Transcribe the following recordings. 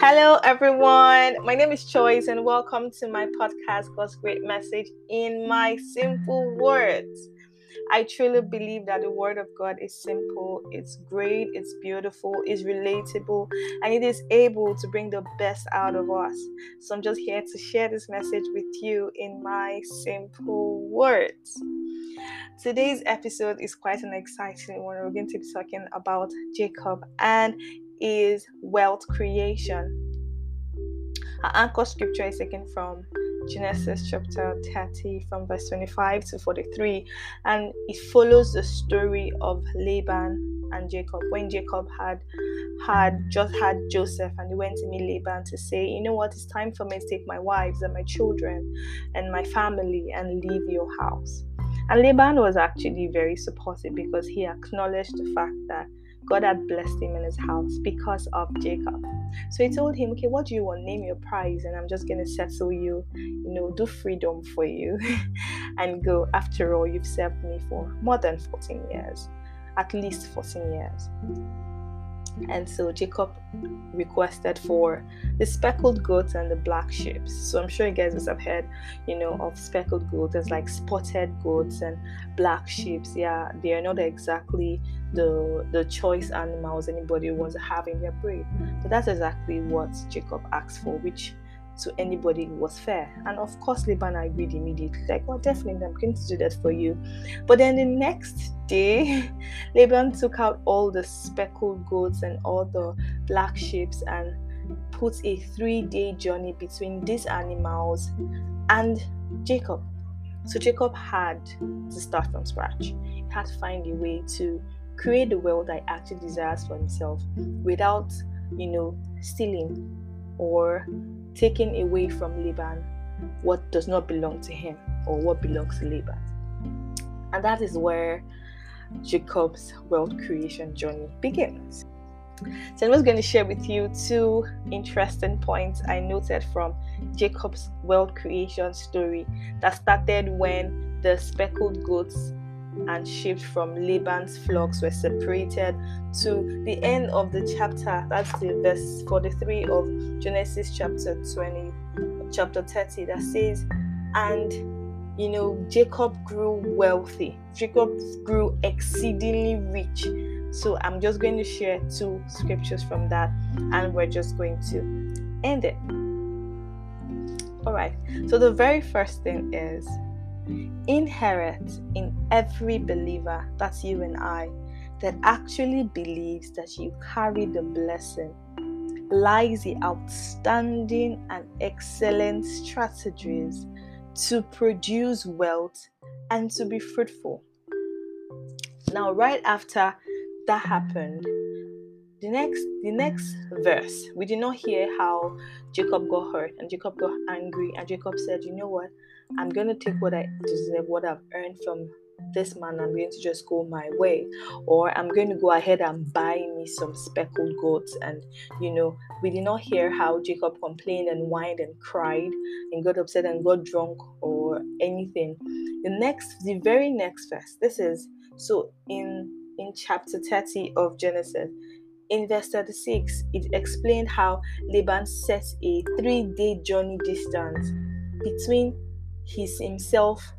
Hello, everyone. My name is Choice, and welcome to my podcast, God's Great Message in My Simple Words. I truly believe that the Word of God is simple, it's great, it's beautiful, it's relatable, and it is able to bring the best out of us. So I'm just here to share this message with you in my simple words. Today's episode is quite an exciting one. We're going to be talking about Jacob and is wealth creation. Our anchor scripture is taken from Genesis chapter 30, from verse 25 to 43, and it follows the story of Laban and Jacob. When Jacob had had just had Joseph, and he went to meet Laban to say, "You know what? It's time for me to take my wives and my children and my family and leave your house." And Laban was actually very supportive because he acknowledged the fact that God had blessed him in his house because of Jacob. So he told him, Okay, what do you want? Name your price, and I'm just going to settle you, you know, do freedom for you and go. After all, you've served me for more than 14 years, at least 14 years. And so Jacob requested for the speckled goats and the black sheep. So I'm sure you guys have heard, you know, of speckled goats. There's like spotted goats and black sheep. Yeah, they are not exactly the the choice animals anybody wants to have in their breed. But that's exactly what Jacob asked for, which to anybody was fair. And of course, Laban agreed immediately, like, well, definitely, I'm going to do that for you. But then the next day, Laban took out all the speckled goats and all the black sheep and put a three day journey between these animals and Jacob. So Jacob had to start from scratch. He had to find a way to create the wealth that he actually desires for himself without, you know, stealing or taking away from Laban what does not belong to him or what belongs to Laban. And that is where Jacob's wealth creation journey begins. So I'm just going to share with you two interesting points I noted from Jacob's wealth creation story that started when the speckled goats and sheep from Laban's flocks were separated to the end of the chapter. That's the verse 43 of Genesis chapter 20, chapter 30, that says, And you know, Jacob grew wealthy, Jacob grew exceedingly rich. So I'm just going to share two scriptures from that, and we're just going to end it. All right, so the very first thing is inherent in every believer, that's you and I, that actually believes that you carry the blessing, lies the outstanding and excellent strategies to produce wealth and to be fruitful. Now, right after that happened, the next the next verse, we did not hear how Jacob got hurt and Jacob got angry, and Jacob said, You know what? I'm going to take what I deserve, what I've earned from this man. I'm going to just go my way, or I'm going to go ahead and buy me some speckled goats. And you know, we did not hear how Jacob complained and whined and cried and got upset and got drunk or anything. The next, the very next verse, this is so in in chapter 30 of Genesis. In verse 36, it explained how Laban set a three day journey distance between his himself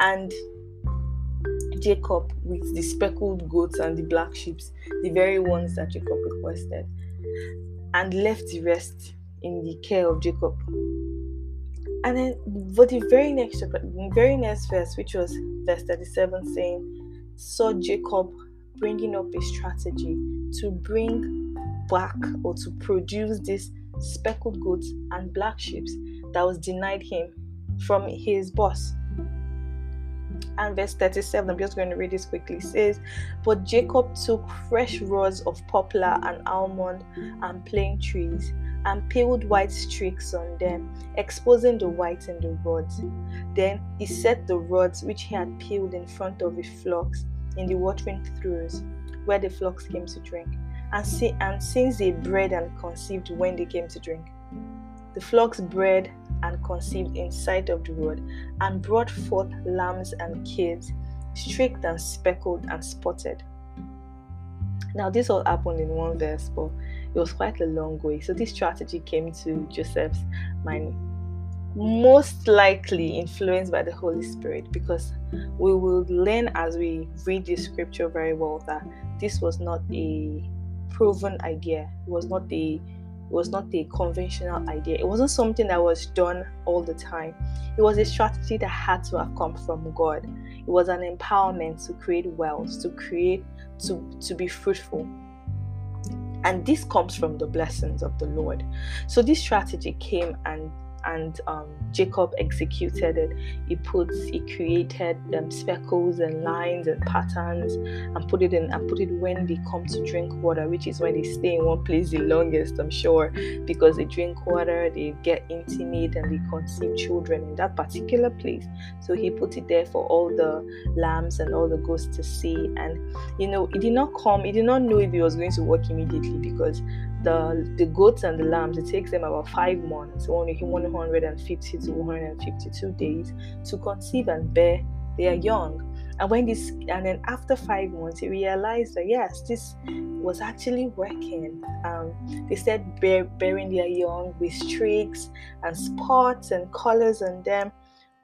and Jacob with the speckled goats and the black sheep, the very ones that Jacob requested, and left the rest in the care of Jacob. And then, for the very next, very next verse, which was verse 37, saying, saw Jacob bringing up a strategy to bring back or to produce this speckled goats and black sheep that was denied him from his boss. And verse 37, I'm just going to read this quickly. says, But Jacob took fresh rods of poplar and almond and plane trees and peeled white streaks on them, exposing the white in the rods. Then he set the rods which he had peeled in front of the flocks in the watering troughs, where the flocks came to drink. And, see, and since they bred and conceived when they came to drink, the flocks bred and conceived in sight of the road, and brought forth lambs and kids, streaked and speckled and spotted. Now, this all happened in one verse, but it was quite a long way. So this strategy came to Joseph's mind, most likely influenced by the Holy Spirit, because we will learn as we read the scripture very well that this was not a proven idea. It was not a it was not a conventional idea. It wasn't something that was done all the time. It was a strategy that had to have come from God. It was an empowerment to create wealth, to create, to, to be fruitful. And this comes from the blessings of the Lord. So this strategy came and and um, Jacob executed it. He put, he created um, speckles and lines and patterns and put it in and put it when they come to drink water, which is when they stay in one place the longest, I'm sure, because they drink water, they get intimate and they conceive children in that particular place. So he put it there for all the lambs and all the goats to see. And you know, he did not come, he did not know if he was going to work immediately because the the goats and the lambs it takes them about five months only 150 to 152 days to conceive and bear their young. And when this and then after five months he realized that yes this was actually working. Um, they said bear, bearing their young with streaks and spots and colors on them.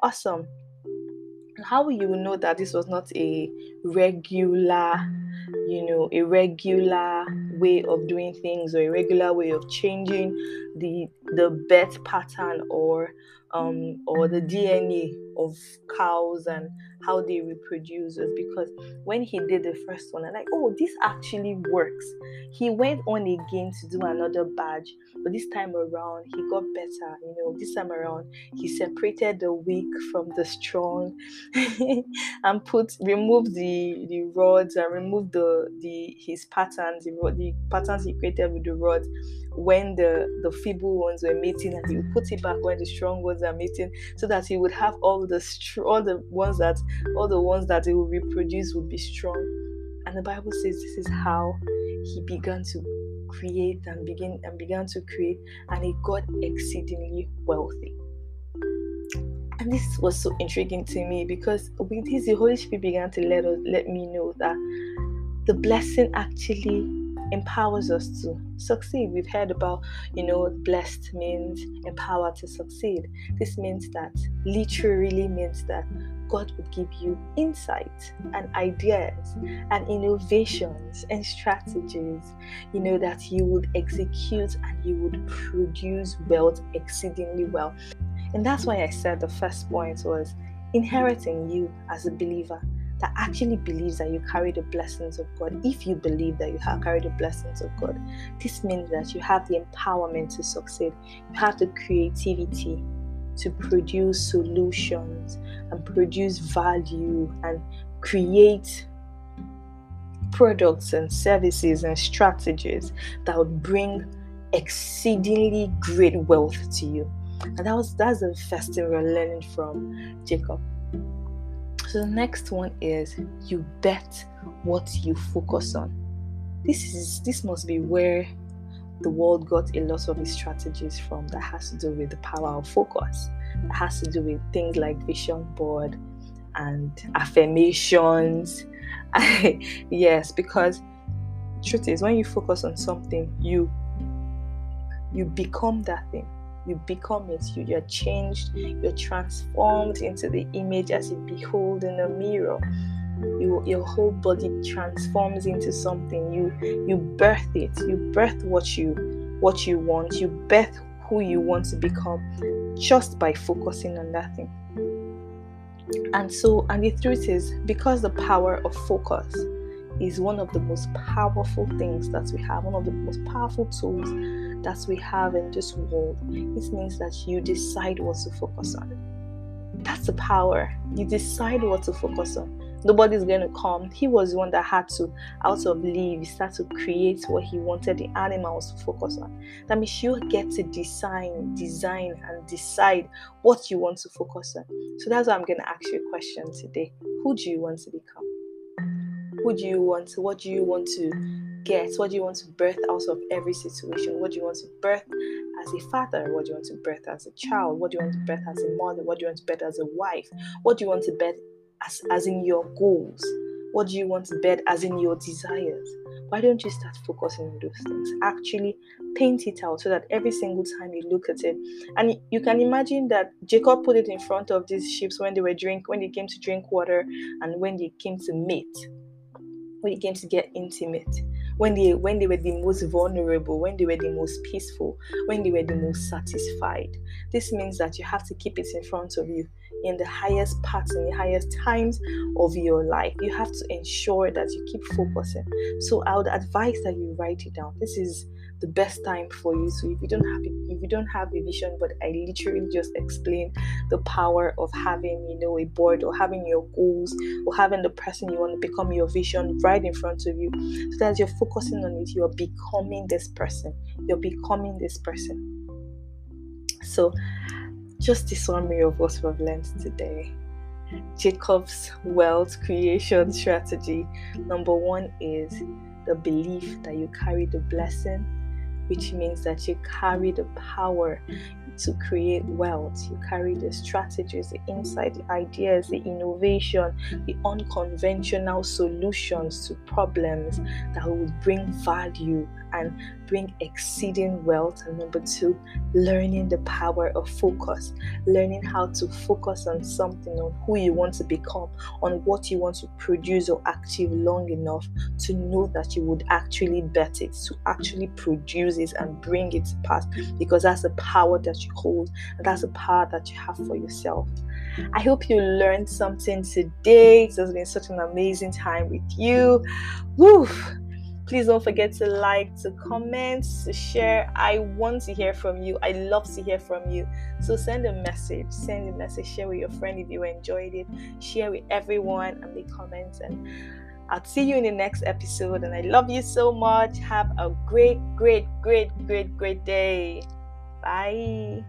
Awesome. How will you know that this was not a regular you know a regular way of doing things or a regular way of changing the the birth pattern or um, or the DNA of cows and how they reproduce was because when he did the first one, I'm like, oh, this actually works. He went on again to do another badge, but this time around he got better. You know, this time around he separated the weak from the strong and put removed the the rods and removed the the his patterns, the, the patterns he created with the rods when the the feeble ones were mating and he would put it back when the strong ones are mating so that he would have all the str- all the ones that all the ones that he will reproduce will be strong. And the bible says this is how he began to create and begin and began to create and he got exceedingly wealthy. And this was so intriguing to me because with this the holy spirit began to let us let me know that the blessing actually empowers us to succeed. We've heard about, you know, blessed means empowered to succeed. This means that literally means that God would give you insight and ideas and innovations and strategies, you know, that you would execute and you would produce wealth exceedingly well. And that's why I said the first point was inheriting you as a believer that actually believes that you carry the blessings of God, if you believe that you have carried the blessings of God, this means that you have the empowerment to succeed. You have the creativity to produce solutions and produce value and create products and services and strategies that would bring exceedingly great wealth to you. And that was that's the first thing we're learning from Jacob. So the next one is you bet what you focus on. This is this must be where the world got a lot of its strategies from that has to do with the power of focus. That has to do with things like vision board and affirmations. yes, because truth is when you focus on something, you you become that thing you become it you, you're changed you're transformed into the image as you behold in a mirror. You, your whole body transforms into something. You you birth it. You birth what you what you want. You birth who you want to become just by focusing on that thing. And so and the truth is because the power of focus is one of the most powerful things that we have one of the most powerful tools that we have in this world, it means that you decide what to focus on. That's the power. You decide what to focus on. Nobody's going to come. He was the one that had to, out of leave, start to create what he wanted the animals to focus on. That means you get to design, design, and decide what you want to focus on. So that's why I'm going to ask you a question today. Who do you want to become? Who do you want to, what do you want to get? What do you want to birth out of every situation? What do you want to birth as a father? What do you want to birth as a child? What do you want to birth as a mother? What do you want to birth as a wife? What do you want to birth as, as in your goals? What do you want to birth as in your desires? why don't you start focusing on those things? Actually, paint it out so that every single time you look at it, and you can imagine that Jacob put it in front of these ships when they were drink, when they came to drink water, and when they came to mate, when they came to get intimate when they when they were the most vulnerable when they were the most peaceful when they were the most satisfied. This means that you have to keep it in front of you in the highest parts in the highest times of your life. You have to ensure that you keep focusing. So i would advise that you write it down. This is the best time for you. So if you don't have if you don't have a vision, but I literally just explain the power of having you know a board or having your goals or having the person you want to become your vision right in front of you. So that as you're focusing on it, you're becoming this person. You're becoming this person. So just the summary of what we've learned today. Jacob's wealth creation strategy. Number one is the belief that you carry the blessing which means that you carry the power to create wealth. You carry the strategies, the insight, the ideas, the innovation, the unconventional solutions to problems that will bring value and bring exceeding wealth. And number two, learning the power of focus, learning how to focus on something, on who you want to become, on what you want to produce or achieve long enough to know that you would actually bet it, to actually produce it and bring it to pass, because that's the power that you hold and that's the power that you have for yourself. I hope you learned something today. It has been such an amazing time with you. Woo! Please don't forget to like, to comment, to share. I want to hear from you. I love to hear from you. So send a message, send a message, share with your friend if you enjoyed it, share with everyone and the comments. And I'll see you in the next episode. And I love you so much. Have a great, great, great, great, great day. Bye.